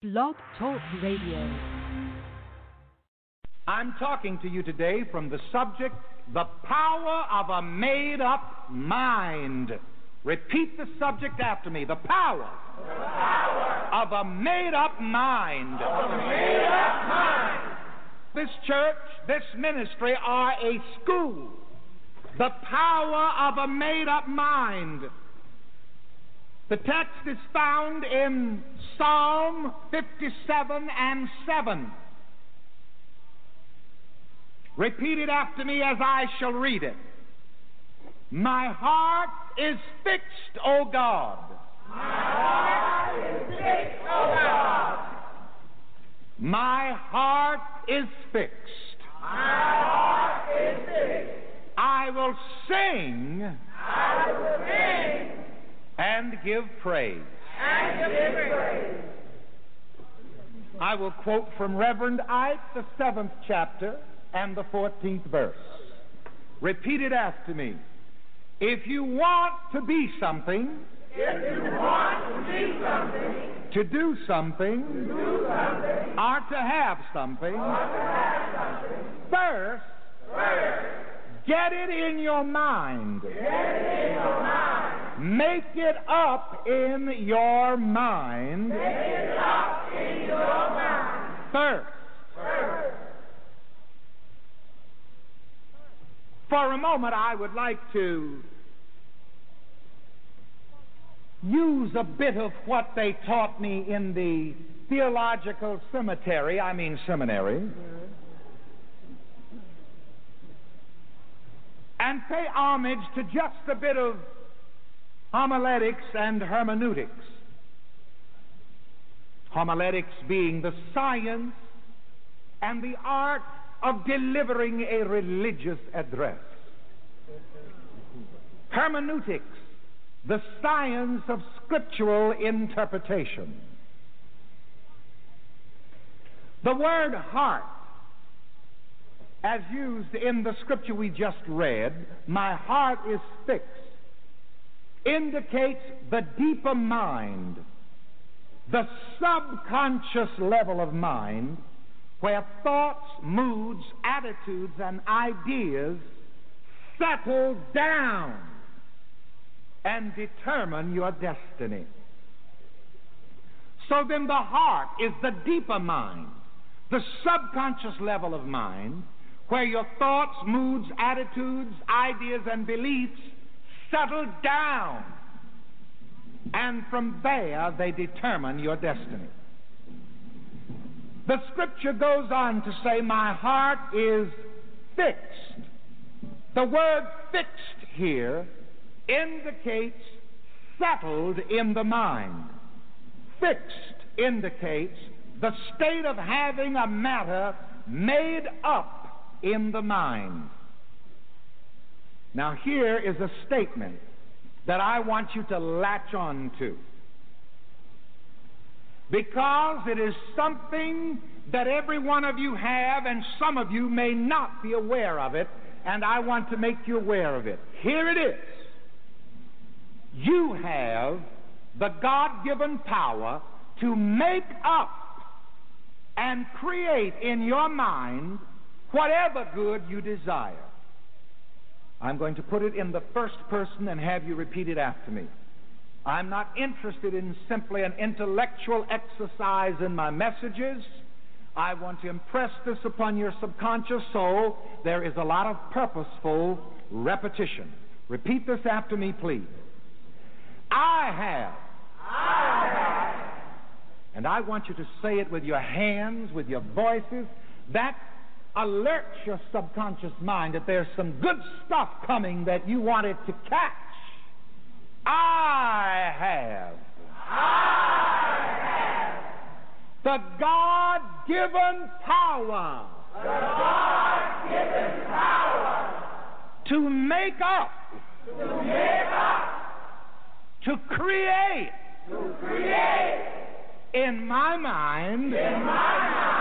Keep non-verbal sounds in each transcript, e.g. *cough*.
Blog Talk Radio. I'm talking to you today from the subject, the power of a made up mind. Repeat the subject after me. The power, the power of a made up mind. Of a made up mind. This church, this ministry are a school. The power of a made up mind. The text is found in Psalm 57 and 7. Repeat it after me as I shall read it. My heart is fixed, O God. My heart is fixed, O God. My heart is fixed. My heart is fixed. I will sing. I will sing. And give praise. And give praise. I will quote from Reverend Ike, the seventh chapter and the 14th verse. Repeat it after me. If you want to be something, if you want to be something, to do something, to do something, or to have something, to have something, first, first, get it in your mind. Get it in your mind. Make it up in your mind. Make it up in your mind. First. First. For a moment, I would like to use a bit of what they taught me in the theological cemetery, I mean seminary, mm-hmm. and pay homage to just a bit of homiletics and hermeneutics. Homiletics being the science and the art of delivering a religious address. Hermeneutics, the science of scriptural interpretation. The word heart, as used in the scripture we just read, my heart is fixed, indicates the deeper mind, the subconscious level of mind where thoughts, moods, attitudes, and ideas settle down and determine your destiny. So then, the heart is the deeper mind, the subconscious level of mind, where your thoughts, moods, attitudes, ideas, and beliefs settle down. And from there, they determine your destiny. The scripture goes on to say, My heart is fixed. The word fixed here indicates settled in the mind. Fixed indicates the state of having a matter made up in the mind. Now, here is a statement that I want you to latch on to because it is something that every one of you have, and some of you may not be aware of it, and I want to make you aware of it. Here it is. You have the God given power to make up and create in your mind whatever good you desire. I'm going to put it in the first person and have you repeat it after me. I'm not interested in simply an intellectual exercise in my messages. I want to impress this upon your subconscious soul. There is a lot of purposeful repetition. Repeat this after me, please. I have. I have. And I want you to say it with your hands, with your voices. That alerts your subconscious mind that there's some good stuff coming that you want it to catch. I have. I have. The God given power. The God given power. To make up. To make up. To create. To create. In my mind. In my mind.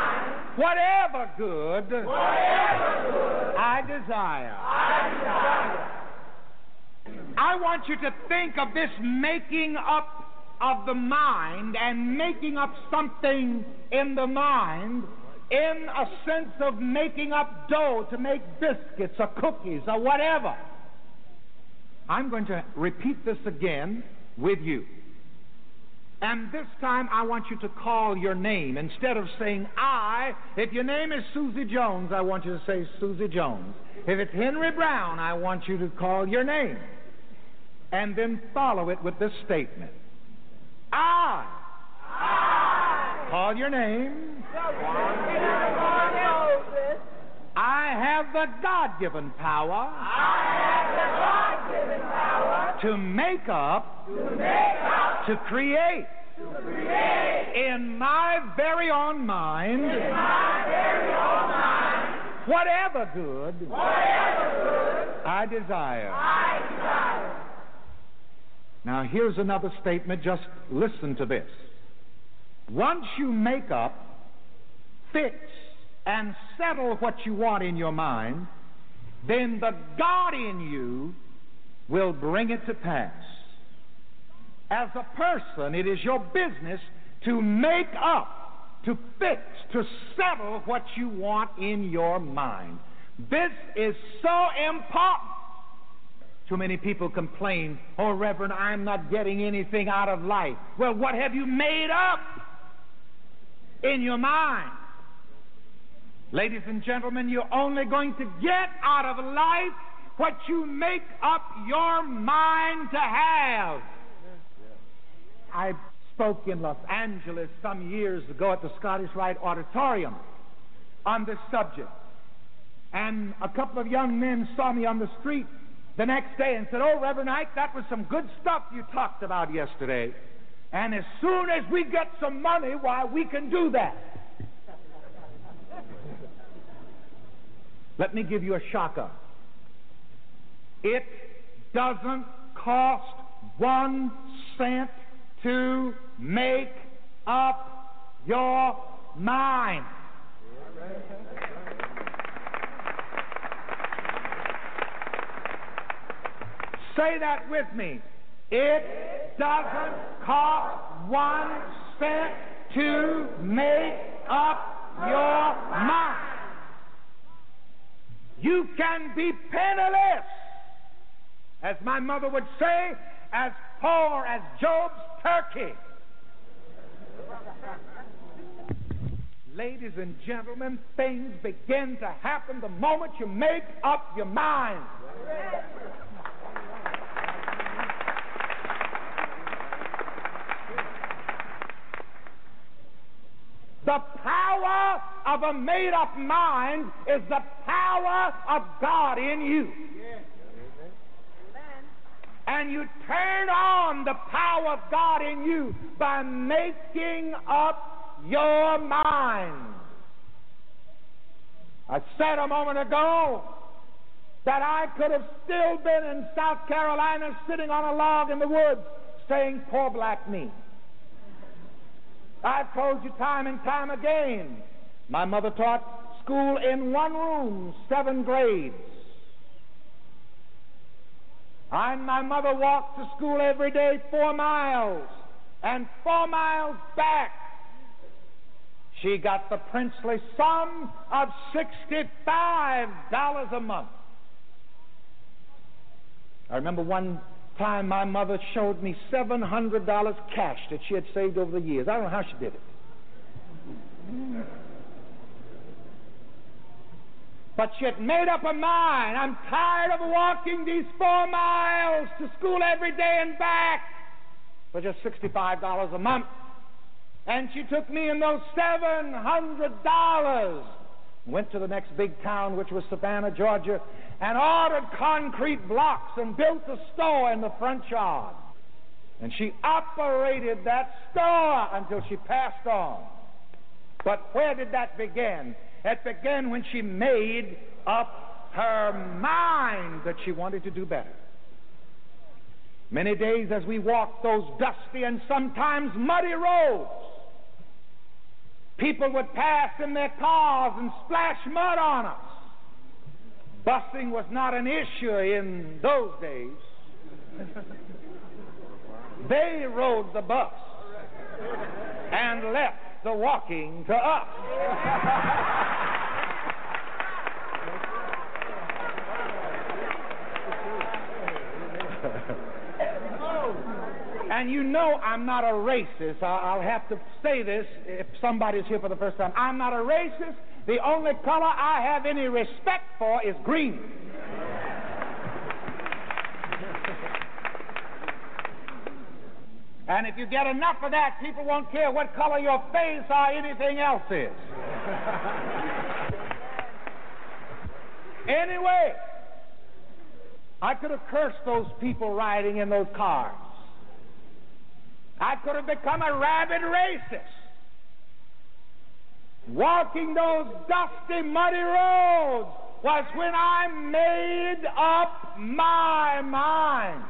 Whatever good. Whatever good. I desire. I desire. I want you to think of this making up of the mind and making up something in the mind in a sense of making up dough to make biscuits or cookies or whatever. I'm going to repeat this again with you. And this time I want you to call your name. Instead of saying I, if your name is Susie Jones, I want you to say Susie Jones. If it's Henry Brown, I want you to call your name. And then follow it with this statement I. I. Call your name. I have the God given power. power to make up, to make up, to create, in my very own mind, whatever good. I desire. Now, here's another statement. Just listen to this. Once you make up, fix, and settle what you want in your mind, then the God in you will bring it to pass. As a person, it is your business to make up, to fix, to settle what you want in your mind. This is so important. Too many people complain, oh, Reverend, I'm not getting anything out of life. Well, what have you made up in your mind? Ladies and gentlemen, you're only going to get out of life what you make up your mind to have. I spoke in Los Angeles some years ago at the Scottish Rite Auditorium on this subject. And a couple of young men saw me on the street the next day and said, Oh, Reverend Ike, that was some good stuff you talked about yesterday. And as soon as we get some money, why, we can do that. Let me give you a shocker. It doesn't cost one cent to make up your mind. Say that with me. It doesn't cost one cent to make up your mind. You can be penniless, as my mother would say, as poor as Job's turkey. Ladies and gentlemen, things begin to happen the moment you make up your mind. The power of a made up mind is the power of God in you. And you turn on the power of God in you by making up your mind. I said a moment ago that I could have still been in South Carolina sitting on a log in the woods saying, Poor black me. I've told you time and time again. My mother taught school in one room, seven grades. I and my mother walked to school every day four miles, and four miles back. She got the princely sum of $65 a month. I remember one time my mother showed me $700 cash that she had saved over the years. I don't know how she did it. But she had made up her mind. I'm tired of walking these four miles to school every day and back for just $65 a month. And she took me in those $700 went to the next big town, which was Savannah, Georgia, and ordered concrete blocks and built a store in the front yard. And she operated that store until she passed on. But where did that begin? It began when she made up her mind that she wanted to do better. Many days as we walked those dusty and sometimes muddy roads, people would pass in their cars and splash mud on us. Busing was not an issue in those days. They rode the bus and left the walking to us. And you know I'm not a racist. I'll have to say this if somebody's here for the first time. I'm not a racist. The only color I have any respect for is green. And if you get enough of that, people won't care what color your face or anything else is. *laughs* anyway, I could have cursed those people riding in those cars. I could have become a rabid racist. Walking those dusty, muddy roads was when I made up my mind.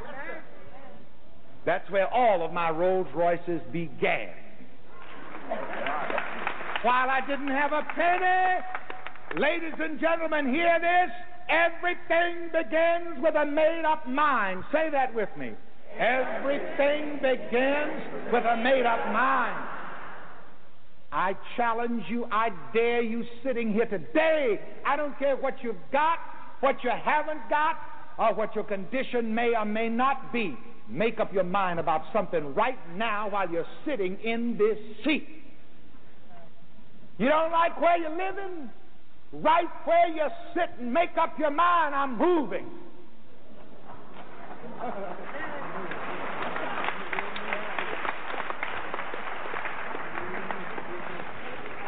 That's where all of my Rolls Royces began. While I didn't have a penny, ladies and gentlemen, hear this. Everything begins with a made up mind. Say that with me. Everything begins with a made up mind. I challenge you, I dare you sitting here today. I don't care what you've got, what you haven't got, or what your condition may or may not be. Make up your mind about something right now while you're sitting in this seat. You don't like where you're living? Right where you're sitting, make up your mind, I'm moving.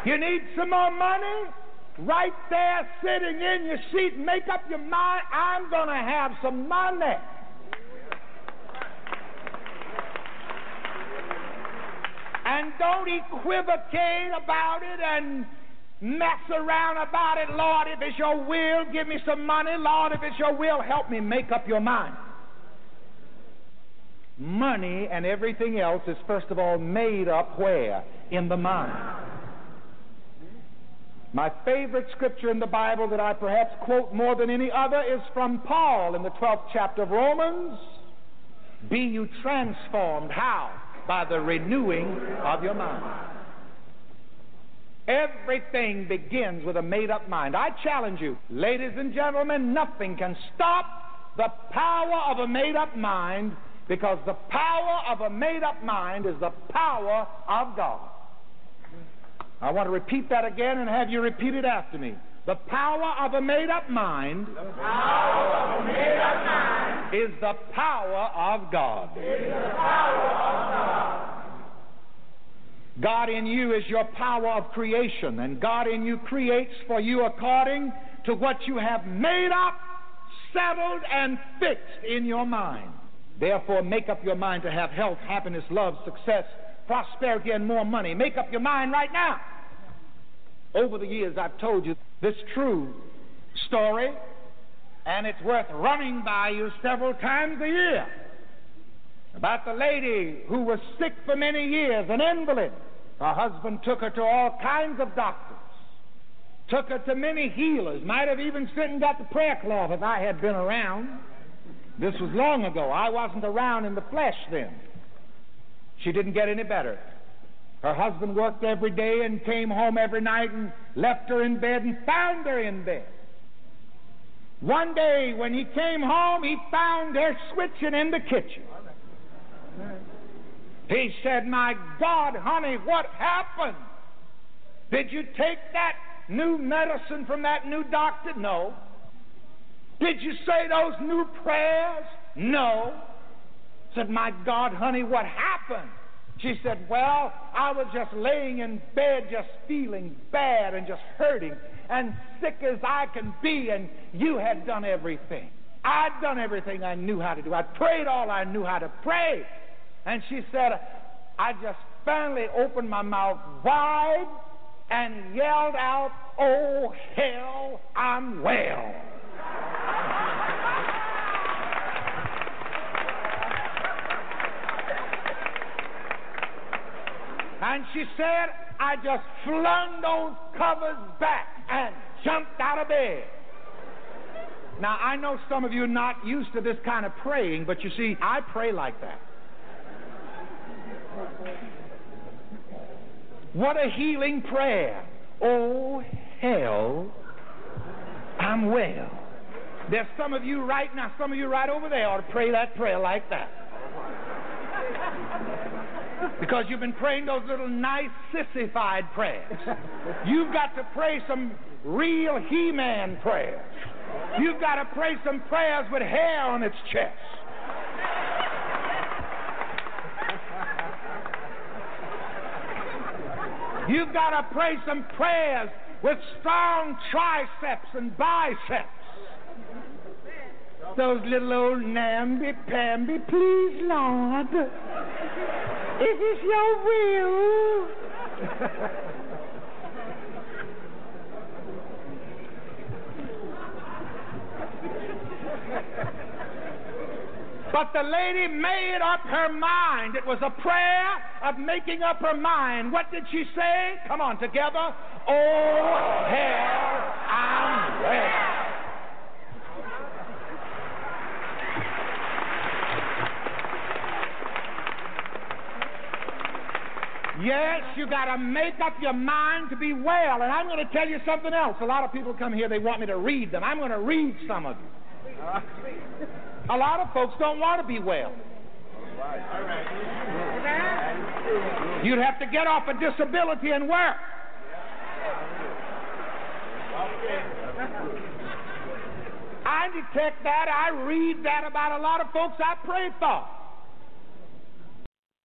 You need some more money? Right there, sitting in your seat, make up your mind, I'm going to have some money. And don't equivocate about it and mess around about it. Lord, if it's your will, give me some money. Lord, if it's your will, help me make up your mind. Money and everything else is, first of all, made up where? In the mind. My favorite scripture in the Bible that I perhaps quote more than any other is from Paul in the 12th chapter of Romans. Be you transformed. How? By the renewing of your mind. Everything begins with a made up mind. I challenge you, ladies and gentlemen, nothing can stop the power of a made up mind because the power of a made up mind is the power of God. I want to repeat that again and have you repeat it after me. The power of a made up mind, mind is the power of God. Power of God. God in you is your power of creation, and God in you creates for you according to what you have made up, settled, and fixed in your mind. Therefore, make up your mind to have health, happiness, love, success, prosperity, and more money. Make up your mind right now. Over the years, I've told you this true story, and it's worth running by you several times a year. About the lady who was sick for many years, an invalid. Her husband took her to all kinds of doctors, took her to many healers, might have even sent and got the prayer cloth if I had been around. This was long ago. I wasn't around in the flesh then. She didn't get any better. Her husband worked every day and came home every night and left her in bed and found her in bed. One day when he came home, he found her switching in the kitchen. He said, My God, honey, what happened? Did you take that new medicine from that new doctor? No. Did you say those new prayers? No. Said, My God, honey, what happened? She said, Well, I was just laying in bed, just feeling bad and just hurting and sick as I can be, and you had done everything. I'd done everything I knew how to do. I prayed all I knew how to pray. And she said, I just finally opened my mouth wide and yelled out, Oh, hell, I'm well. And she said, I just flung those covers back and jumped out of bed. Now, I know some of you are not used to this kind of praying, but you see, I pray like that. What a healing prayer. Oh, hell, I'm well. There's some of you right now, some of you right over there ought to pray that prayer like that. Because you've been praying those little nice sissified prayers. You've got to pray some real He Man prayers. You've got to pray some prayers with hair on its chest. You've got to pray some prayers with strong triceps and biceps. Those little old namby-pamby, please, Lord. Is this your will? *laughs* But the lady made up her mind. It was a prayer of making up her mind. What did she say? Come on, together. Oh, hell, I'm well. Yes, you got to make up your mind to be well. And I'm going to tell you something else. A lot of people come here, they want me to read them. I'm going to read some of you. A lot of folks don't want to be well. You'd have to get off a disability and work. I detect that. I read that about a lot of folks I pray for.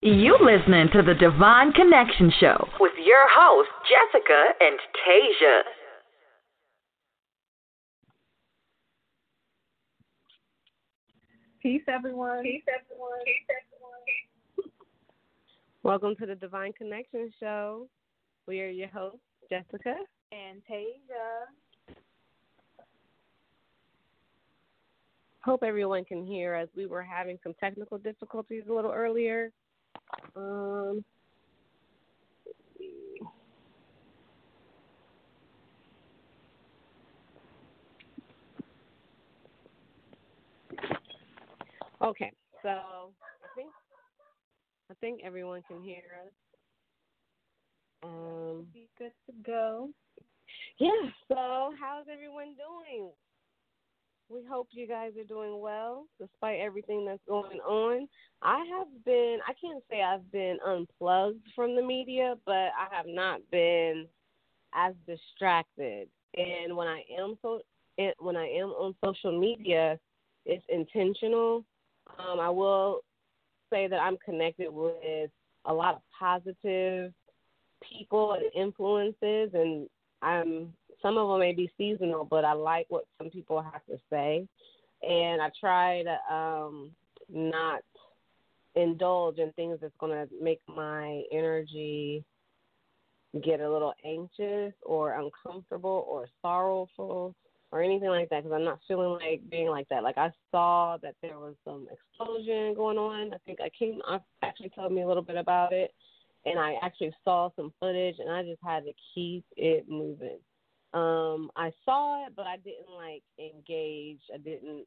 You listening to the Divine Connection Show with your hosts, Jessica and Tasia. Peace, everyone. Peace, everyone. Peace, everyone. Welcome to the Divine Connection Show. We are your hosts, Jessica and Tasia. Hope everyone can hear us. We were having some technical difficulties a little earlier. Um, Okay, so I think I think everyone can hear us. Um, be good to go. Yeah. So how's everyone doing? We hope you guys are doing well despite everything that's going on. I have been, I can't say I've been unplugged from the media, but I have not been as distracted. And when I am so, when I am on social media, it's intentional. Um, I will say that I'm connected with a lot of positive people and influences, and I'm some of them may be seasonal, but I like what some people have to say, and I try to um, not indulge in things that's going to make my energy get a little anxious or uncomfortable or sorrowful or anything like that because I'm not feeling like being like that. Like I saw that there was some explosion going on. I think Akeem actually told me a little bit about it, and I actually saw some footage, and I just had to keep it moving. Um, I saw it, but I didn't like engage. I didn't.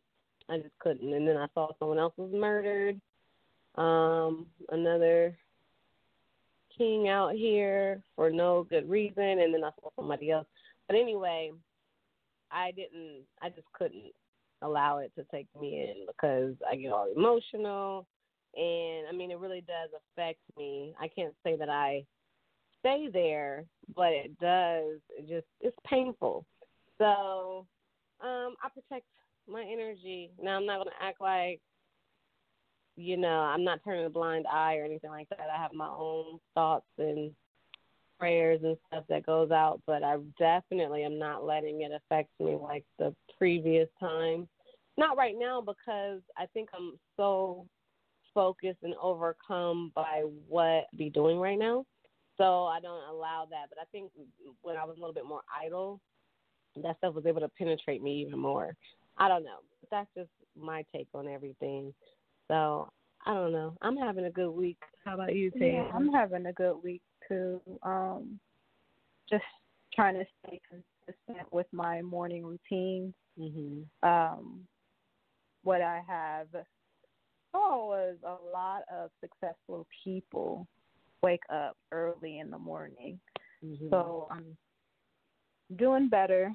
I just couldn't. And then I saw someone else was murdered. Um, another king out here for no good reason, and then I saw somebody else. But anyway, I didn't. I just couldn't allow it to take me in because I get all emotional, and I mean it really does affect me. I can't say that I stay there, but it does. It just it's painful. So um, I protect my energy. Now I'm not gonna act like you know I'm not turning a blind eye or anything like that. I have my own thoughts and prayers and stuff that goes out, but I definitely am not letting it affect me like the previous time. Not right now because I think I'm so focused and overcome by what I be doing right now. So I don't allow that. But I think when I was a little bit more idle, that stuff was able to penetrate me even more. I don't know. But that's just my take on everything. So I don't know. I'm having a good week. How about you, Taylor? Yeah, I'm having a good week too. Um, just trying to stay consistent with my morning routine. Mm-hmm. Um, what I have thought was a lot of successful people wake up early in the morning. Mm-hmm. So I'm doing better.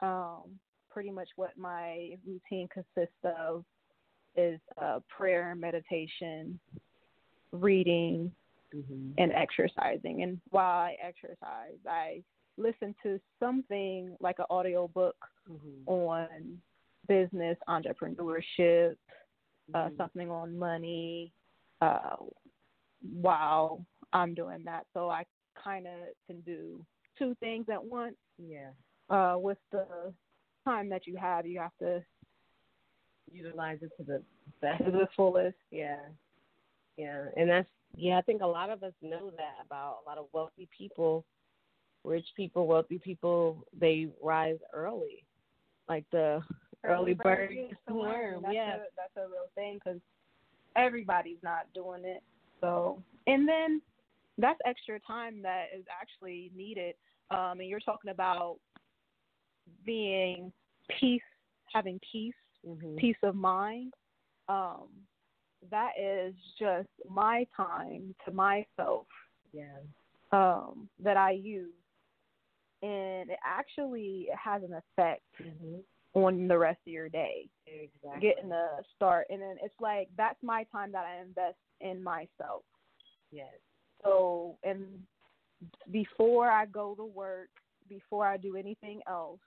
Um, pretty much what my routine consists of is uh, prayer, meditation, reading, mm-hmm. and exercising. And while I exercise, I listen to something like an audio book Mm-hmm. on business, entrepreneurship, uh, Mhm. something on money, uh, while I'm doing that. So I kind of can do two things at once. yeah. Uh, with the time that you have, you have to Utilize it to the best. to the fullest. Yeah. Yeah. And that's yeah, I think a lot of us know that about a lot of wealthy people, rich people, wealthy people, they rise early. Like the early bird gets the worm. Yeah. that's a real thing because everybody's not doing it. So, and then that's extra time that is actually needed. Um, and you're talking about being peace, having peace, Mhm. peace of mind. Um, that is just my time to myself Yeah. um, that I use, and it actually has an effect Mhm. on the rest of your day. Exactly. Getting a start, and then it's like that's my time that I invest in myself. yes. So, and before I go to work, before I do anything else,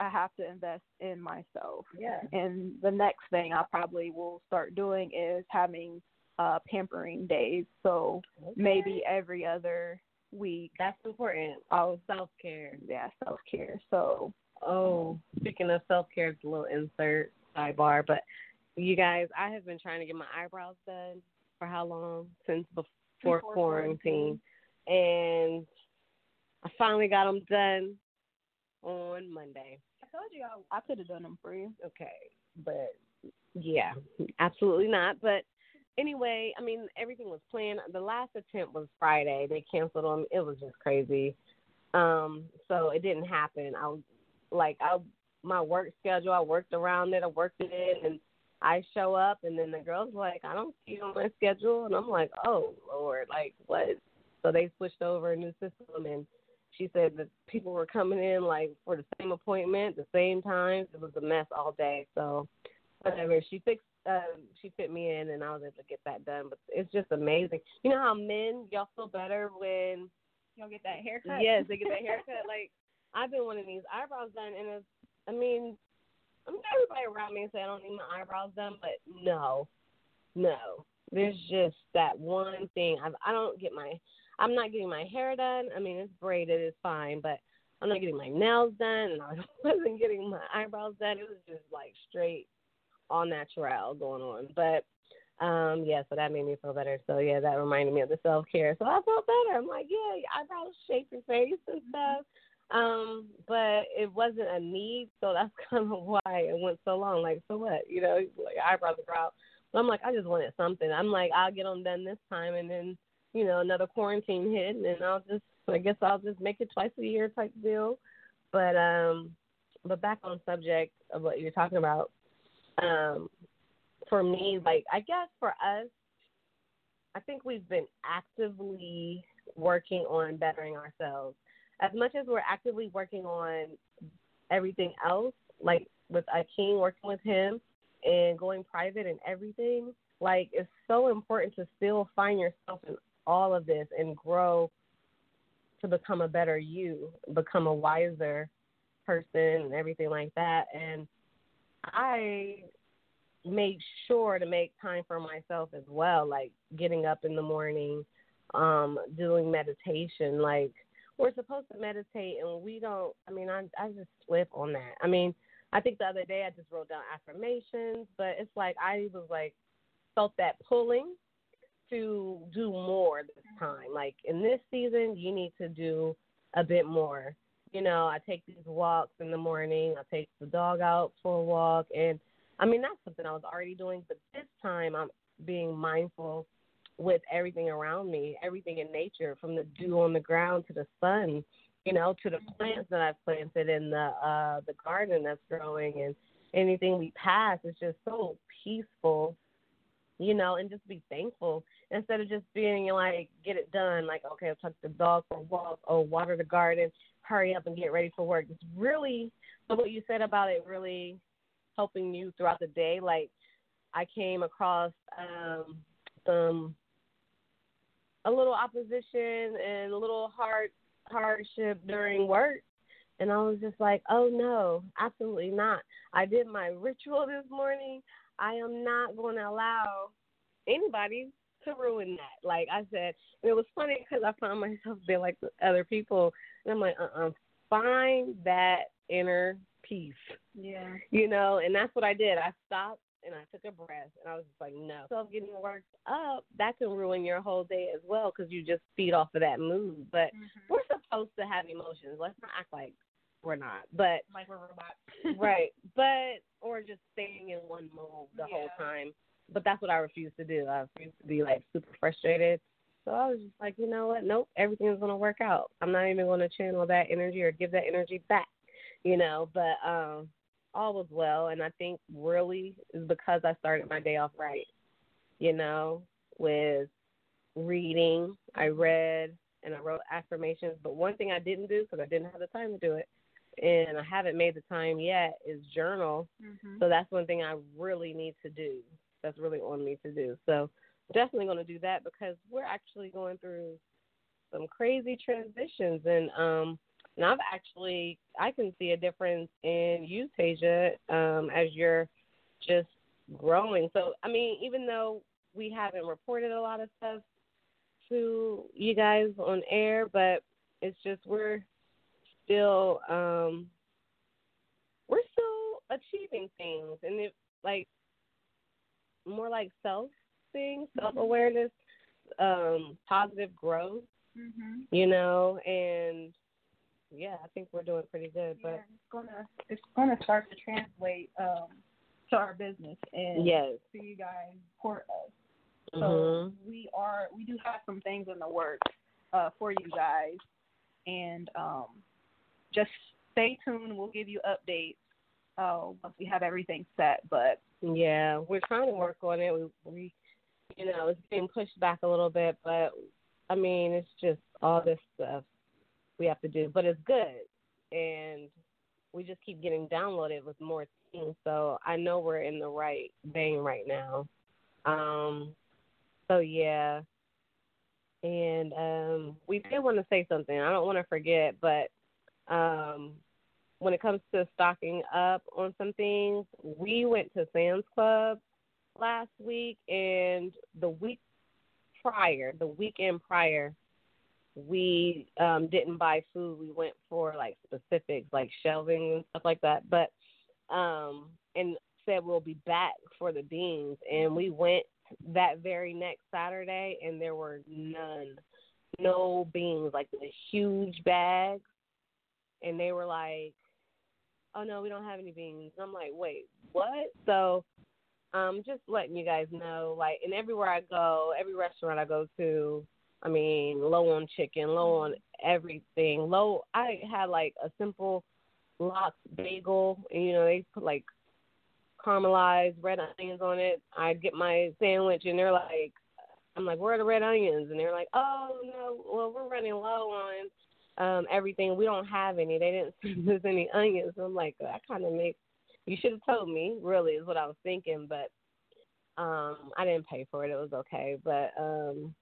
I have to invest in myself. Yeah. And the next thing I probably will start doing is having uh pampering days. So maybe every other week That's important. I'll Self care. yeah, self care. So Oh, speaking of self care, it's a little insert sidebar, but you guys, I have been trying to get my eyebrows done for how long? Since before, Before quarantine. and I finally got them done on Monday. I told you I, I could have done them for you. Okay, but yeah, absolutely not. But anyway, I mean, everything was planned. The last attempt was Friday. They canceled them. It was just crazy. Um, so it didn't happen. I was like, I my work schedule. I worked around it. I worked it and I show up, and then the girl's like, I don't see you on my schedule, and I'm like, oh Lord, like what? So they switched over a new system, and she said that people were coming in like for the same appointment, the same times. It was a mess all day. So whatever. She fixed um she fit me in and I was able to get that done. But it's just amazing. You know how men y'all feel better when y'all get that haircut. yes, they get that *laughs* haircut. like I've been wanting these eyebrows done and it's I mean, I mean everybody around me say I don't need my eyebrows done, but no. No. There's just that one thing. I I don't get my I'm not getting my hair done. I mean, it's braided, it's fine, but I'm not getting my nails done, and I *laughs* wasn't getting my eyebrows done. It was just like straight all natural going on. But um, yeah, so that made me feel better. So yeah, that reminded me of the self care. So I felt better. I'm like, yeah, eyebrows shape your face and stuff. Um, but it wasn't a need, so that's *laughs* kind of why it went so long. Like, so what? You know, like eyebrows are out. But I'm like, I just wanted something. I'm like, I'll get them done this time, and then you know, another quarantine hit, and I'll just, I guess I'll just make it twice a year type deal. But um, but back on subject of what you're talking about, um, for me, like I guess for us, I think we've been actively working on bettering ourselves. As much as we're actively working on everything else, like with Akeem, working with him and going private and everything, like it's so important to still find yourself in all of this and grow to become a better you, become a wiser person and everything like that. And I made sure to make time for myself as well, like getting up in the morning, um, doing meditation. Like we're supposed to meditate and we don't I mean, I I just slip on that. I mean, I think the other day I just wrote down affirmations, but it's like I was like felt that pulling to do more this time. Like in this season, you need to do a bit more. You know, I take these walks in the morning. I take the dog out for a walk, and I mean that's something I was already doing. But this time, I'm being mindful with everything around me, everything in nature, from the dew on the ground to the sun, you know, to the plants that I've planted in the uh the garden that's growing, and anything we pass is just so peaceful, you know, and just be thankful instead of just being like, get it done, like, okay, I'll take the dog for a walk, or water the garden, hurry up and get ready for work. It's really, so what you said about it really helping you throughout the day, like, I came across um, some a little opposition and a little hard hardship during work and I was just like, "Oh no, absolutely not. I did my ritual this morning. I am not going to allow anybody to ruin that." Like I said, it was funny because I found myself being like other people, and I'm like, "Uh, uh find that inner peace." Yeah. You know, and that's what I did. I stopped and I took a breath and I was just like, no. So getting worked up, that can ruin your whole day as well because you just feed off of that mood. But mm-hmm. we're supposed to have emotions. Let's not act like we're not. But like we're robots. *laughs* right. But or just staying in one mode the yeah. whole time. But that's what I refuse to do. I refuse to be like super frustrated. So I was just like, you know what? Nope, everything's gonna work out. I'm not even gonna channel that energy or give that energy back. You know, but um all was well and I think really is because I started my day off right. You know, with reading, I read and I wrote affirmations, but one thing I didn't do because I didn't have the time to do it and I haven't made the time yet is journal. Mm-hmm. So that's one thing I really need to do. That's really on me to do. So definitely going to do that because we're actually going through some crazy transitions and um and I've actually I can see a difference in you, Tasia, um, as you're just growing. So I mean, even though we haven't reported a lot of stuff to you guys on air, but it's just we're still um we're still achieving things and it like more like self things, self awareness, um, positive growth. Mm-hmm. You know, and yeah, I think we're doing pretty good. But yeah, it's gonna it's gonna start to translate um to our business and yes. to you guys support us. So mm-hmm. we are we do have some things in the works uh for you guys and um just stay tuned. We'll give you updates uh, once we have everything set. But yeah, we're trying to work on it. We, we, you know, it's being pushed back a little bit, but I mean, it's just all this stuff we have to do, but it's good, and we just keep getting downloaded with more things. So I know we're in the right vein right now. Um, so yeah, and um, we did want to say something. I don't want to forget, but um, when it comes to stocking up on some things, we went to Sam's Club last week, and the week prior, the weekend prior, we um, didn't buy food. We went for like specifics, like shelving and stuff like that. But um, and said we'll be back for the beans, and we went that very next Saturday, and there were none, no beans, like the huge bags and they were like, "Oh no, we don't have any beans." I'm like, "Wait, what?" So, um, just letting you guys know, like, and everywhere I go, every restaurant I go to, I mean, low on chicken, low on everything. Low. I had like a simple lox bagel, and you know they put like caramelized red onions on it. I get my sandwich, and they're like, I'm like, where are the red onions? And they're like, oh no, well we're running low on um, everything. We don't have any. They didn't *laughs* send us any onions. I'm like, that kind of makes. You should have told me. Really, is what I was thinking, but um, I didn't pay for it. It was okay, but um,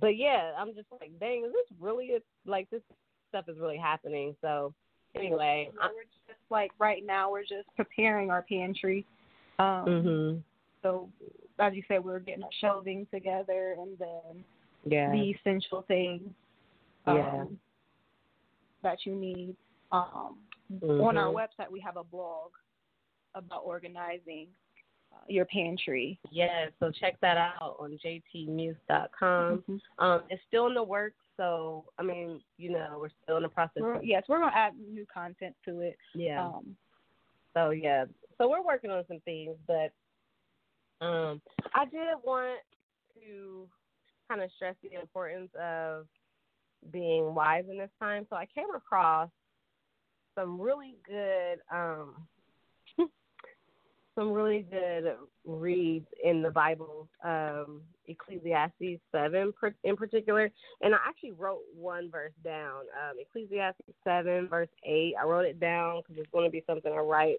but yeah, I'm just like, dang, is this really like this stuff is really happening? So anyway, we're just like right now we're just preparing our pantry. Um, mm-hmm. So as you said, we're getting our shelving together, and then yeah. the essential things yeah. Um, that you need. Um, mm-hmm. On our website, we have a blog about organizing uh, your pantry. Yeah, so check that out on jtmuse.com. Mm-hmm. Um, it's still in the works, so I mean, you know, we're still in the process. We're, yes, we're gonna add new content to it. Yeah. Um, so yeah, so we're working on some things, but um, I did want to kind of stress the importance of being wise in this time. So I came across some really good um *laughs* some really good reads in the Bible, um, Ecclesiastes 7 in particular. And I actually wrote one verse down. Um, Ecclesiastes 7, verse 8. I wrote it down because it's going to be something I write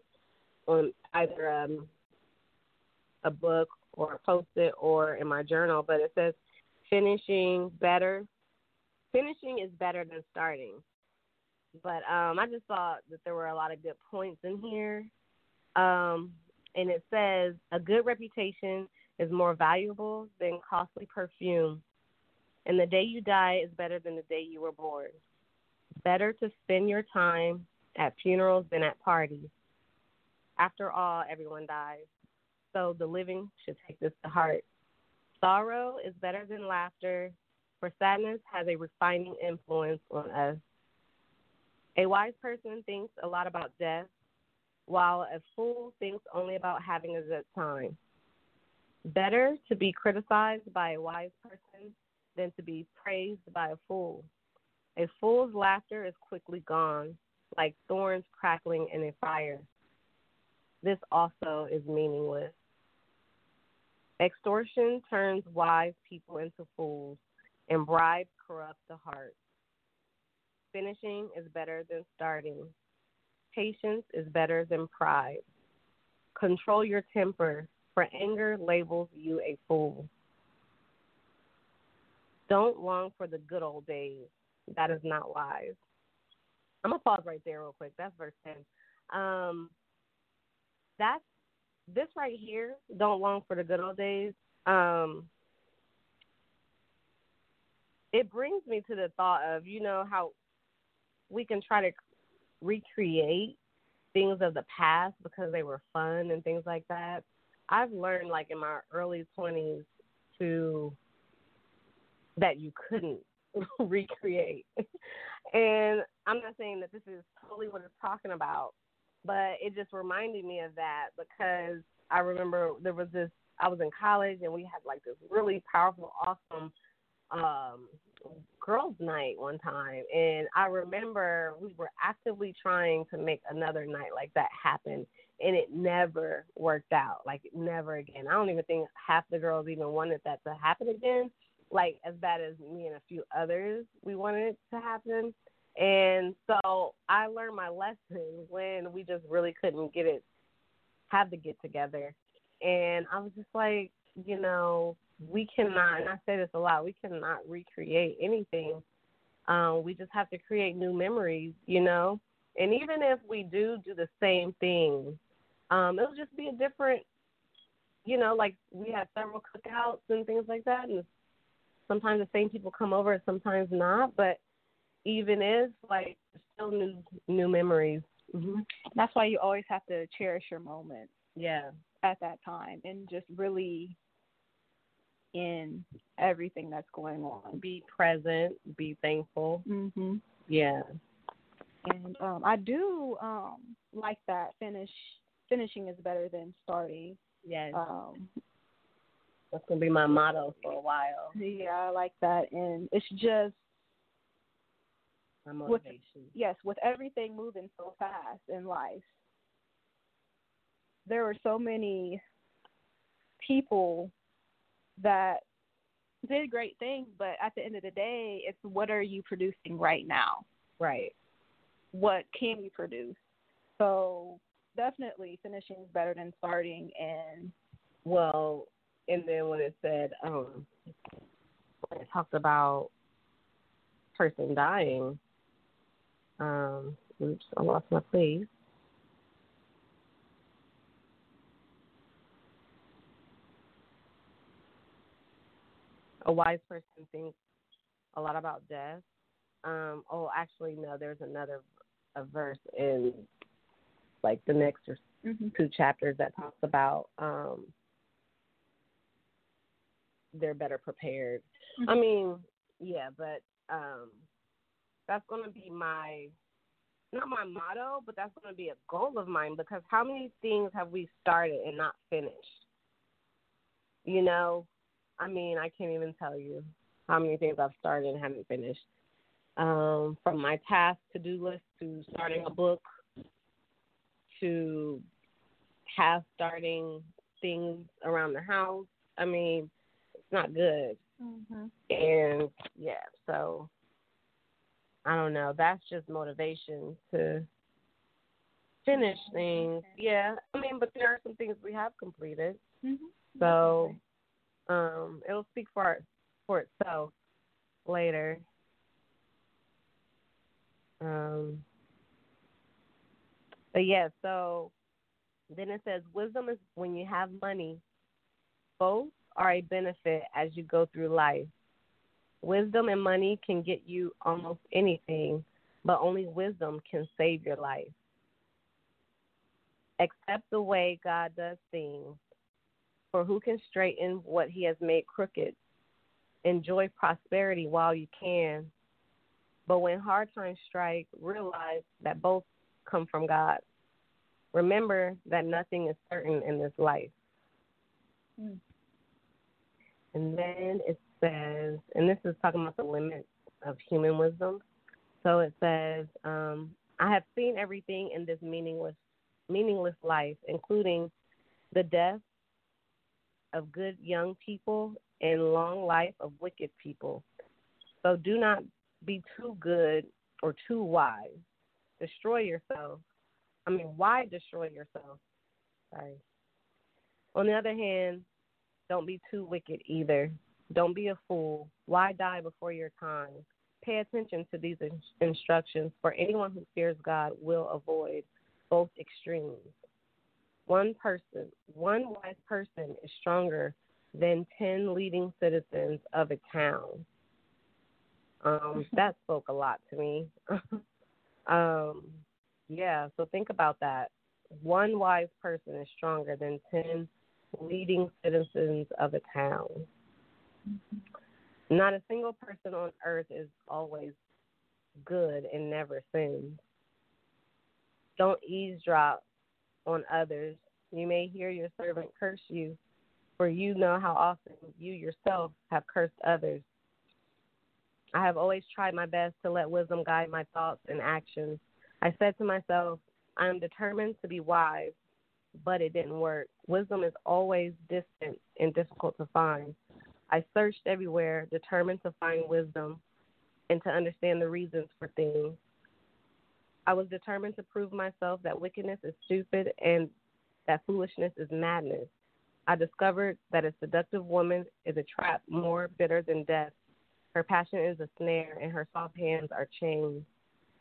on either um, a book or a post it or in my journal. But it says, finishing better. Finishing is better than starting. But um, I just thought that there were a lot of good points in here. Um, and it says a good reputation is more valuable than costly perfume, and the day you die is better than the day you were born. Better to spend your time at funerals than at parties. After all, everyone dies, so the living should take this to heart. Sorrow is better than laughter, for sadness has a refining influence on us. A wise person thinks a lot about death while a fool thinks only about having a good time. Better to be criticized by a wise person than to be praised by a fool. A fool's laughter is quickly gone, like thorns crackling in a fire. This also is meaningless. Extortion turns wise people into fools, and bribes corrupt the heart. Finishing is better than starting. Patience is better than pride. Control your temper, for anger labels you a fool. Don't long for the good old days. That is not wise. I'm gonna pause right there real quick. That's verse ten. Um, that's this right here. Don't long for the good old days. Um, it brings me to the thought of you know how we can try to recreate things of the past because they were fun and things like that. I've learned like in my early 20s to that you couldn't *laughs* recreate. and I'm not saying that this is totally what it's talking about, but it just reminded me of that because I remember there was this I was in college and we had like this really powerful, awesome um girls' night one time, and I remember we were actively trying to make another night like that happen, and it never worked out. Like never again. I don't even think half the girls even wanted that to happen again. Like as bad as me and a few others, we wanted it to happen. And so I learned my lesson when we just really couldn't get it, have to get together. And I was just like, you know, we cannot, and I say this a lot, we cannot recreate anything. Um, we just have to create new memories, you know. And even if we do do the same thing, um, it'll just be a different, you know, like we have several cookouts and things like that, and sometimes the same people come over, and sometimes not. But even if like still new new memories. Mm-hmm. That's why you always have to cherish your moments. Yeah. At that time, and just really in everything that's going on. Be present, be thankful. Mhm. Yeah. And um I do um like that finish finishing is better than starting. Yes. Um that's gonna be my motto for a while. Yeah, I like that and it's just my motivation. With, yes, with everything moving so fast in life. There were so many people that did great things, but at the end of the day, it's what are you producing right now? Right. What can you produce? So definitely finishing is better than starting and well and then when it said um when it talked about person dying um oops i lost my place a wise person thinks a lot about death. Um, oh, actually, no. There's another a verse in like the next mm-hmm. two chapters that talks about um, they're better prepared. Mm-hmm. I mean, yeah, but um, that's going to be my not my motto, but that's going to be a goal of mine because how many things have we started and not finished? You know, I mean, I can't even tell you how many things I've started and haven't finished. Um, from my task to do list to starting a book to half starting things around the house. I mean, it's not good. Mm-hmm. And yeah, so I don't know. That's just motivation to finish things. Yeah, I mean, but there are some things we have completed. Mm-hmm. So um, it'll speak for for itself later. Um, but yeah, so then it says wisdom is when you have money. Both are a benefit as you go through life. Wisdom and money can get you almost anything, but only wisdom can save your life. Accept the way God does things, for who can straighten what He has made crooked? Enjoy prosperity while you can, but when hard times strike, realize that both come from God. Remember that nothing is certain in this life. Mm. And then it says, and this is talking about the limits of human wisdom. So it says, um, I have seen everything in this meaningless, meaningless life, including the death of good young people and long life of wicked people. So do not be too good or too wise. Destroy yourself. I mean, why destroy yourself? Sorry. On the other hand, don't be too wicked either. Don't be a fool. Why die before your time? Pay attention to these instructions, for anyone who fears God will avoid both extremes. One person, one wise person is stronger than 10 leading citizens of a town. Um, *laughs* that spoke a lot to me. *laughs* um, yeah, so think about that. One wise person is stronger than 10 leading citizens of a town. Not a single person on earth is always good and never sins. Don't eavesdrop on others. You may hear your servant curse you, for you know how often you yourself have cursed others. I have always tried my best to let wisdom guide my thoughts and actions. I said to myself, I am determined to be wise, but it didn't work. Wisdom is always distant and difficult to find. I searched everywhere, determined to find wisdom and to understand the reasons for things. I was determined to prove myself that wickedness is stupid and that foolishness is madness. I discovered that a seductive woman is a trap more bitter than death. Her passion is a snare, and her soft hands are chains.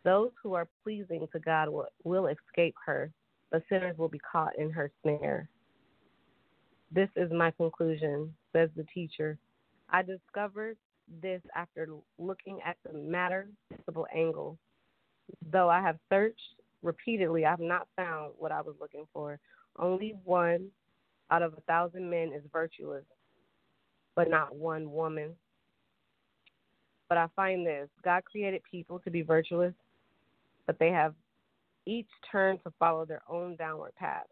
Those who are pleasing to God will, will escape her, but sinners will be caught in her snare. This is my conclusion, says the teacher. I discovered this after looking at the matter possible angle. Though I have searched repeatedly, I have not found what I was looking for. Only one out of a thousand men is virtuous, but not one woman. But I find this God created people to be virtuous, but they have each turned to follow their own downward path.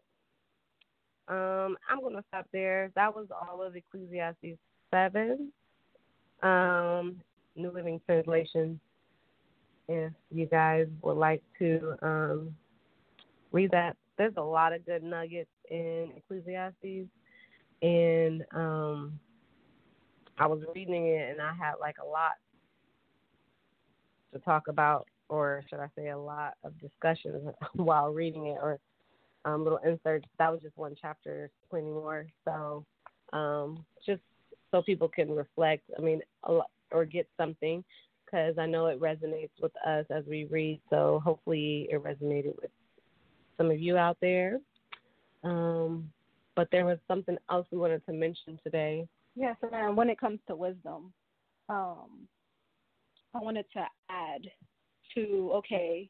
Um, I'm going to stop there. That was all of Ecclesiastes 7, um, New Living Translation. If you guys would like to um, read that, there's a lot of good nuggets in Ecclesiastes. And um, I was reading it and I had like a lot to talk about, or should I say, a lot of discussions *laughs* while reading it, or um, little inserts. That was just one chapter. Plenty more. So um, just so people can reflect. I mean, lot, or get something because I know it resonates with us as we read. So hopefully it resonated with some of you out there. Um, but there was something else we wanted to mention today. Yes, and when it comes to wisdom, um, I wanted to add to okay,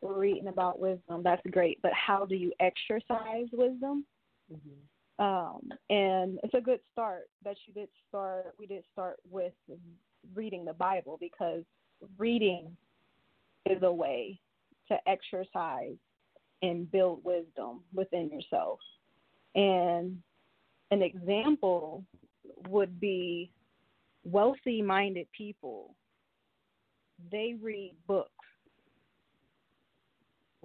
we're reading about wisdom. That's great, but how do you exercise wisdom? Mm-hmm. Um, and it's a good start that you did start. We did start with reading the Bible because reading is a way to exercise and build wisdom within yourself. And an example would be wealthy minded people. They read books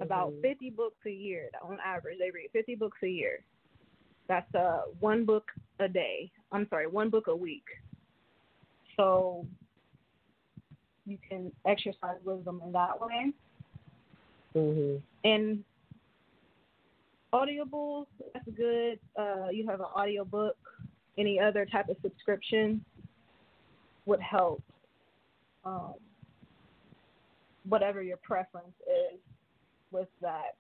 About Mhm. 50 books a year. On average, they read 50 books a year. That's uh, one book a day. I'm sorry, one book a week. So you can exercise wisdom in that way. Mhm. And audibles, that's good. Uh, you have an audiobook. Any other type of subscription would help. Um, whatever your preference is with that.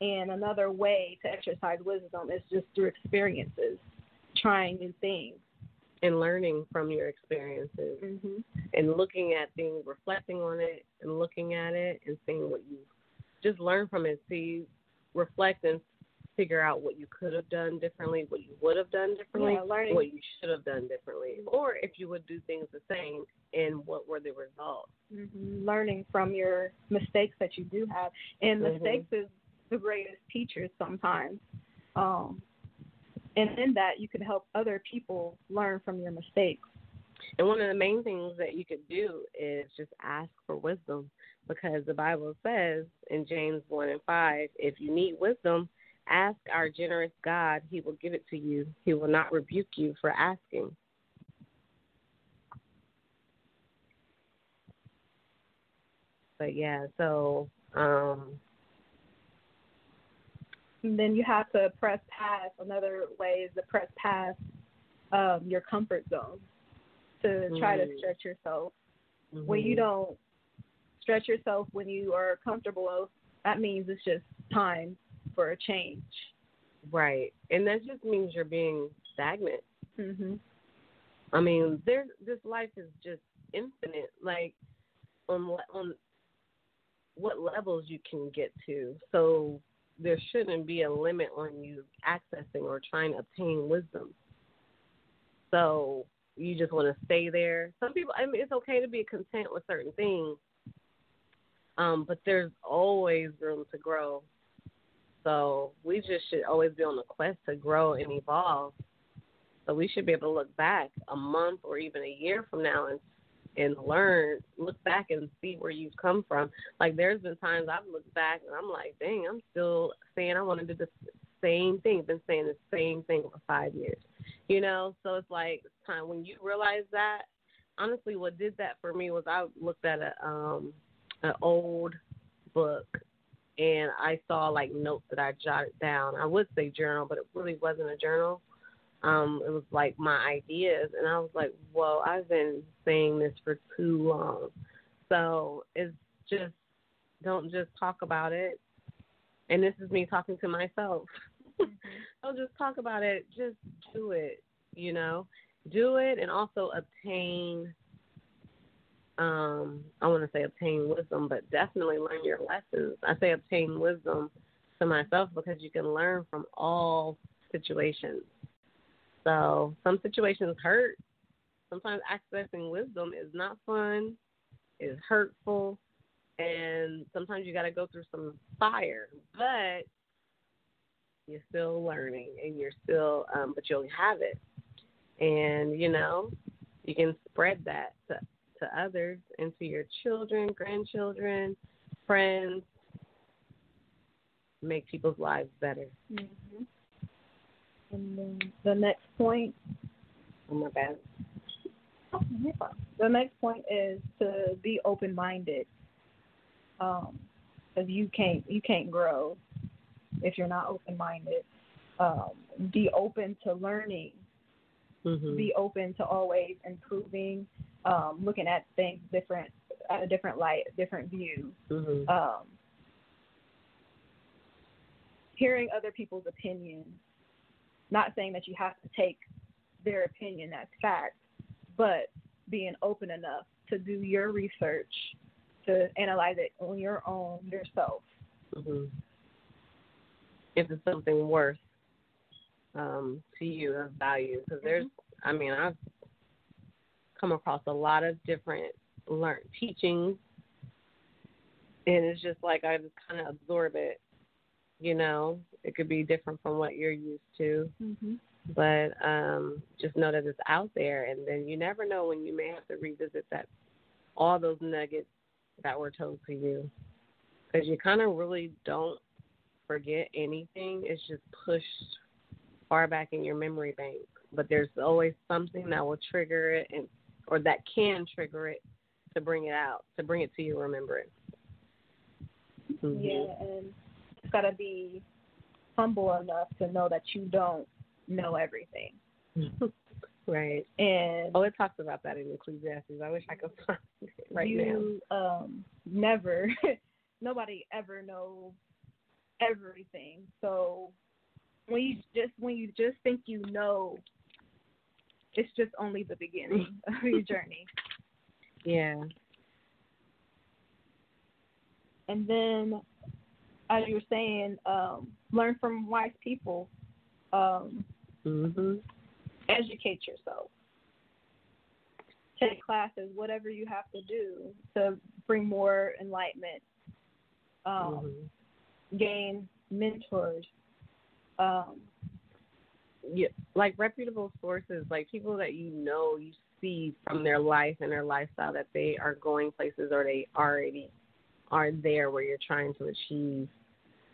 And another way to exercise wisdom is just through experiences, trying new things. And learning from your experiences Mm-hmm. and looking at things, reflecting on it, and looking at it and seeing what you just learn from it. See, reflect and figure out what you could have done differently, what you would have done differently, Yeah, learning. what you should have done differently, or if you would do things the same and what were the results. hmm Learning from your mistakes that you do have, and mistakes is the greatest teachers sometimes. Um, and in that, you can help other people learn from your mistakes. And one of the main things that you could do is just ask for wisdom because the Bible says in James 1 and 5 if you need wisdom, ask our generous God. He will give it to you, He will not rebuke you for asking. But yeah, so um, And then you have to press past. Another way is to press past um, your comfort zone to try to Mm. stretch yourself. When you mhm. don't stretch yourself when you are comfortable, that means it's just time for a change. right, and that just means you're being stagnant. Mhm. I mean, there's this life is just infinite. Like on on what levels you can get to. So there shouldn't be a limit on you accessing or trying to obtain wisdom. So you just want to stay there. Some people, I mean, it's okay to be content with certain things, um, but there's always room to grow. So we just should always be on the quest to grow and evolve. So we should be able to look back a month or even a year from now and and learn, look back and see where you've come from. Like there's been times I've looked back and I'm like, dang, I'm still saying I want to do the same thing. Been saying the same thing for five years, you know. So it's like time when you realize that. Honestly, what did that for me was I looked at a um an old book and I saw like notes that I jotted down. I would say journal, but it really wasn't a journal. Um, it was like my ideas, and I was like, "Whoa, I've been saying this for too long." So it's just don't just talk about it. And this is me talking to myself. *laughs* don't just talk about it. Just do it. You know, do it, and also obtain. Um, I want to say obtain wisdom, but definitely learn your lessons. I say obtain wisdom to myself because you can learn from all situations. So some situations hurt. Sometimes accessing wisdom is not fun, is hurtful, and sometimes you got to go through some fire. But you're still learning, and you're still, um, but you'll have it, and you know, you can spread that to to others and to your children, grandchildren, friends. Make people's lives better. Mm-hmm. And then the next point, Oh my bad. the next point is to be open-minded. Um, because you can't you can't grow if you're not open-minded. Um, be open to learning. Mm-hmm. Be open to always improving. Um, looking at things different at a different light, different view. mm-hmm. Um, hearing other people's opinions. Not saying that you have to take their opinion as fact, but being open enough to do your research, to analyze it on your own yourself. hmm If it's something worth um, to you of value, because there's, I mean, I've come across a lot of different learn teachings, and it's just like I just kind of absorb it. You know, it could be different from what you're used to, Mm-hmm. but um, just know that it's out there, and then you never know when you may have to revisit that all those nuggets that were told to you. because you kind of really don't forget anything. It's just pushed far back in your memory bank. But there's always something that will trigger it, and or that can trigger it to bring it out, to bring it to your remembrance. Mm-hmm. Yeah, and it's got to be humble enough to know that you don't know everything. *laughs* right. And oh, it talks about that in Ecclesiastes. I wish I could find it right you, now. Um, never, *laughs* nobody ever knows everything. So when you just when you just think you know, it's just only the beginning *laughs* of your journey. Yeah. And then, as you were saying, um, learn from wise people. Um, mm-hmm. Educate yourself. Take classes, whatever you have to do to bring more enlightenment. Um, mm-hmm. Gain mentors. Um, yeah, like reputable sources, like people that you know, you see from their life and their lifestyle that they are going places or they already are there where you're trying to achieve.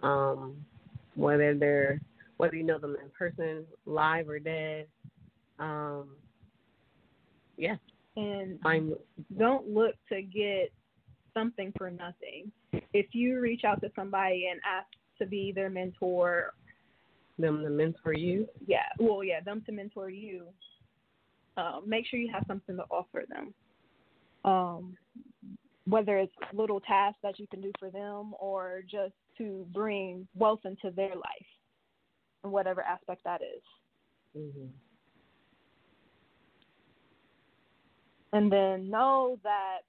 Um, whether they're whether you know them in person, live or dead. Um, yeah. And I'm, don't look to get something for nothing. If you reach out to somebody and ask to be their mentor, them to mentor you. Yeah. Well, yeah, them to mentor you. Uh, make sure you have something to offer them. Um, whether it's little tasks that you can do for them or just to bring wealth into their life, in whatever aspect that is. Mm-hmm. And then know that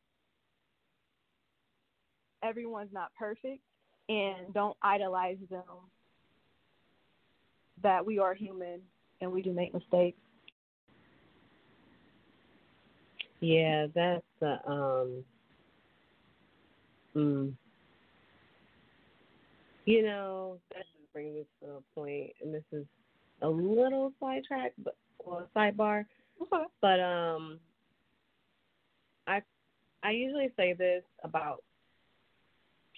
everyone's not perfect and don't idolize them. That we are human and we do make mistakes. Yeah, that's the um Mm. You know, that just brings me to a point, and this is a little sidetrack, but well, sidebar. Okay. But um, I I usually say this about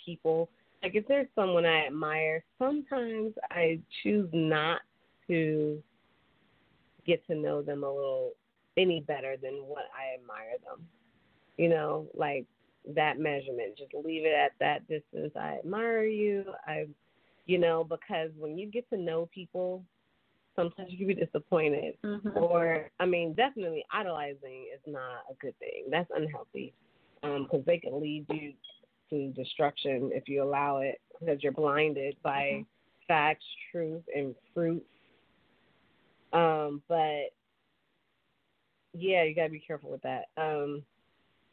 people. Like if there's someone I admire, sometimes I choose not to get to know them a little any better than what I admire them. You know, like that measurement. Just leave it at that distance. I admire you. I, you know, because when you get to know people, sometimes you can be disappointed. Mm-hmm. Or, I mean, definitely idolizing is not a good thing. That's unhealthy because um, they can lead you to destruction if you allow it because you're blinded by mm-hmm. facts, truth, and fruit. Um, but yeah, you gotta be careful with that. Um,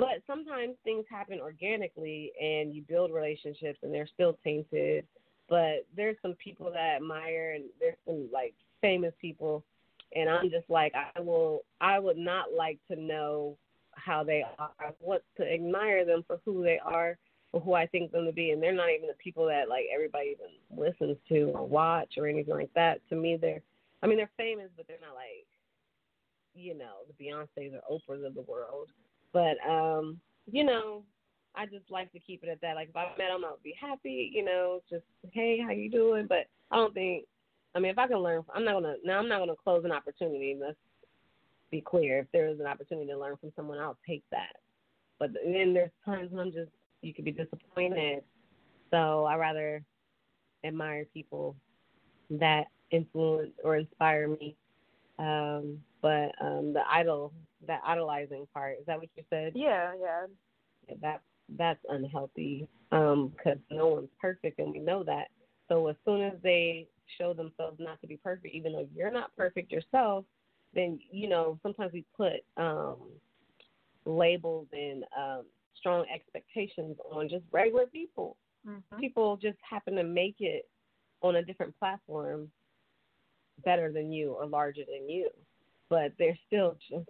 but sometimes things happen organically and you build relationships and they're still tainted. But there's some people that I admire and there's some like famous people and I'm just like I will I would not like to know how they are. I want to admire them for who they are or who I think them to be and they're not even the people that like everybody even listens to or watch or anything like that. To me they're I mean they're famous but they're not like you know, the Beyonces or Oprahs of the world. But um, you know, I just like to keep it at that. Like if I met him, I would be happy. You know, just hey, how you doing? But I don't think. I mean, if I can learn, I'm not gonna. Now I'm not gonna close an opportunity. Let's be clear. If there is an opportunity to learn from someone, I'll take that. But then there's times when I'm just you could be disappointed. So I rather admire people that influence or inspire me. Um, but um, the idol that idolizing part. Is that what you said? Yeah, yeah. yeah that that's unhealthy because um, no one's perfect, and we know that. So as soon as they show themselves not to be perfect, even though you're not perfect yourself, then you know sometimes we put um, labels and um, strong expectations on just regular people. Mm-hmm. People just happen to make it on a different platform better than you or larger than you, but they're still just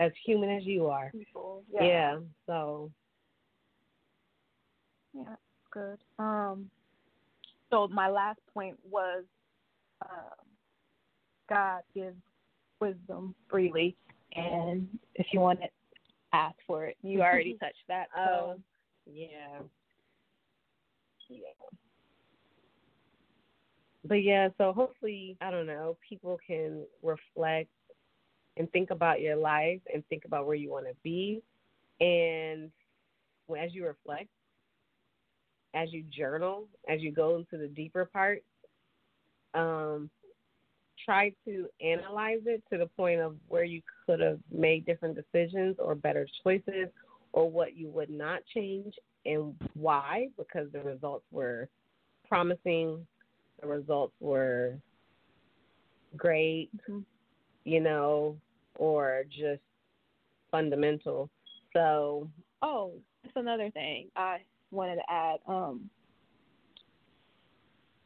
as human as you are. People. Yeah. yeah. So. Yeah, good. Um. So my last point was, uh, God gives wisdom freely, and if you want to ask for it, you already *laughs* touched that. So. Oh. Yeah. Yeah. But yeah, so hopefully, I don't know, people can reflect and think about your life and think about where you want to be. And as you reflect, as you journal, as you go into the deeper parts, um, try to analyze it to the point of where you could have made different decisions or better choices or what you would not change and why because the results were promising the results were great mm-hmm. you know or just fundamental so oh that's another thing i wanted to add um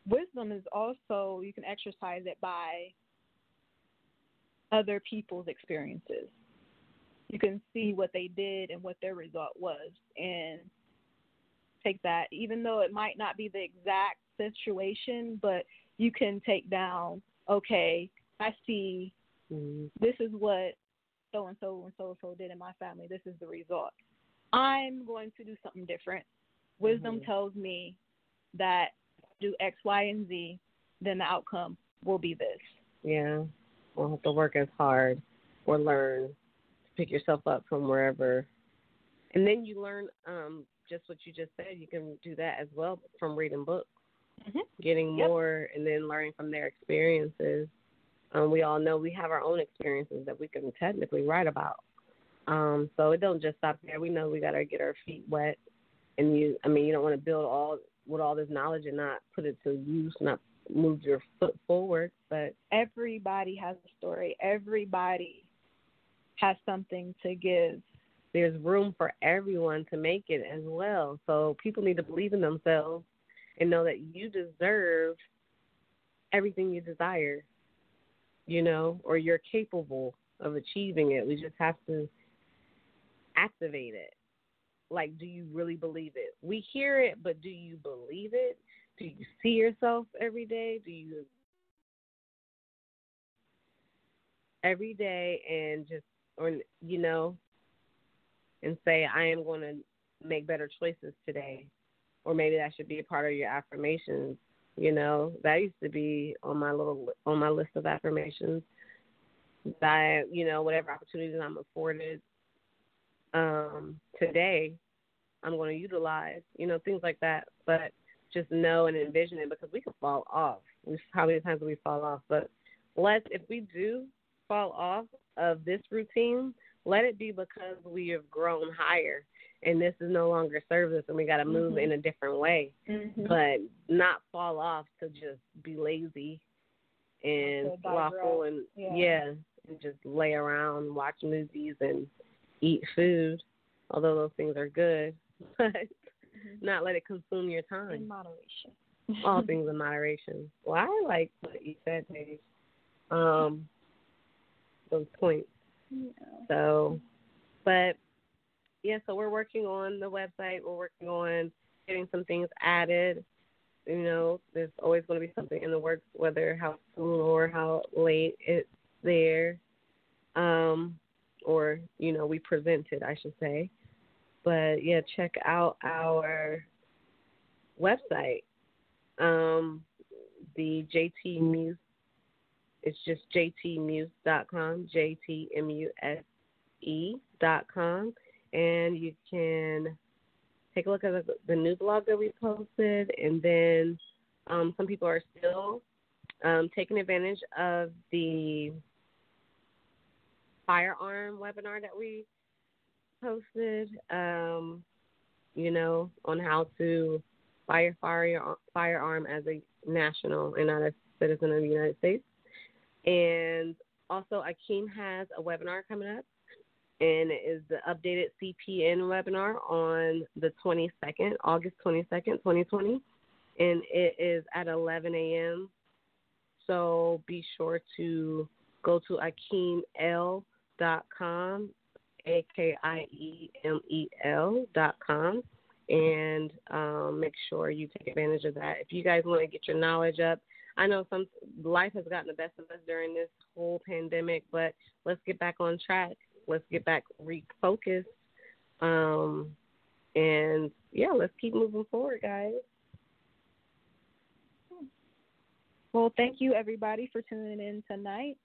wisdom is also you can exercise it by other people's experiences. You can see what they did and what their result was and take that even though it might not be the exact situation, but you can take down, okay, I see mm-hmm. this is what so and so and so and so did in my family. This is the result. I'm going to do something different. Wisdom mm-hmm. tells me that do X, Y, and Z, then the outcome will be this. Yeah. We'll have to work as hard or learn to pick yourself up from wherever. And then you learn um, just what you just said. You can do that as well from reading books, mm-hmm. getting yep. more, and then learning from their experiences. Um, we all know we have our own experiences that we can technically write about. Um, so it don't just stop there. We know we got to get our feet wet, and you. I mean, you don't want to build all with all this knowledge and not put it to use, not move your foot forward. But everybody has a story. Everybody has something to give. There's room for everyone to make it as well. So people need to believe in themselves and know that you deserve everything you desire, you know, or you're capable of achieving it. We just have to activate it. Like do you really believe it? We hear it but do you believe it? Do you see yourself every day? Do you every day and just or you know and say i am going to make better choices today or maybe that should be a part of your affirmations you know that used to be on my little on my list of affirmations that you know whatever opportunities i'm afforded um, today I'm going to utilize, you know, things like that. But just know and envision it because we can fall off. How many times do we fall off? But let's, if we do fall off of this routine, let it be because we have grown higher and this is no longer service and we got to move mm-hmm. in a different way. Mm-hmm. But not fall off to just be lazy and slothful and yeah. yeah, and just lay around, watch movies and eat food although those things are good, *laughs* but mm-hmm. not let it consume your time. In moderation. All *laughs* things in moderation. Well, I like what you said, Paige. Um, those points. Yeah. So, but yeah, so we're working on the website. We're working on getting some things added. You know, there's always going to be something in the works, whether how soon or how late it's there. Um, or you know we presented, I should say. But yeah, check out our website, um, the JT Muse. It's just jtmuse.com, J T M U S E.com, and you can take a look at the, the new blog that we posted, and then um, some people are still um, taking advantage of the firearm webinar that we posted, um, you know, on how to buy a fire, firearm as a national and not a citizen of the United States. And also, Akeem has a webinar coming up, and it is the updated CPN webinar on the 22nd, August 22nd, 2020. And it is at 11 a.m. So be sure to go to AkeemL dot com, a k i e m e l dot com, and um, make sure you take advantage of that. If you guys want to get your knowledge up, I know some life has gotten the best of us during this whole pandemic, but let's get back on track let's get back refocused. Um, and yeah, let's keep moving forward, guys. Well, thank you everybody for tuning in tonight.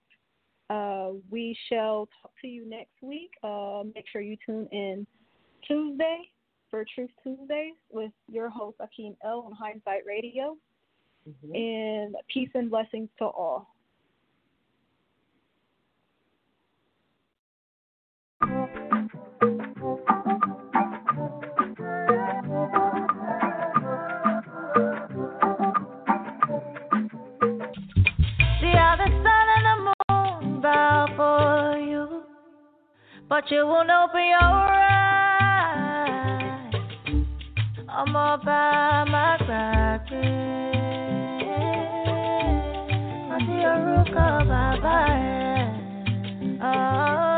Uh, we shall talk to you next week. Uh, make sure you tune in Tuesday for Truth Tuesdays with your host Akeem L on Hindsight Radio. Mm-hmm. And peace and blessings to all. But you won't open your eyes. I'm all by my crackers. I see a rook of oh,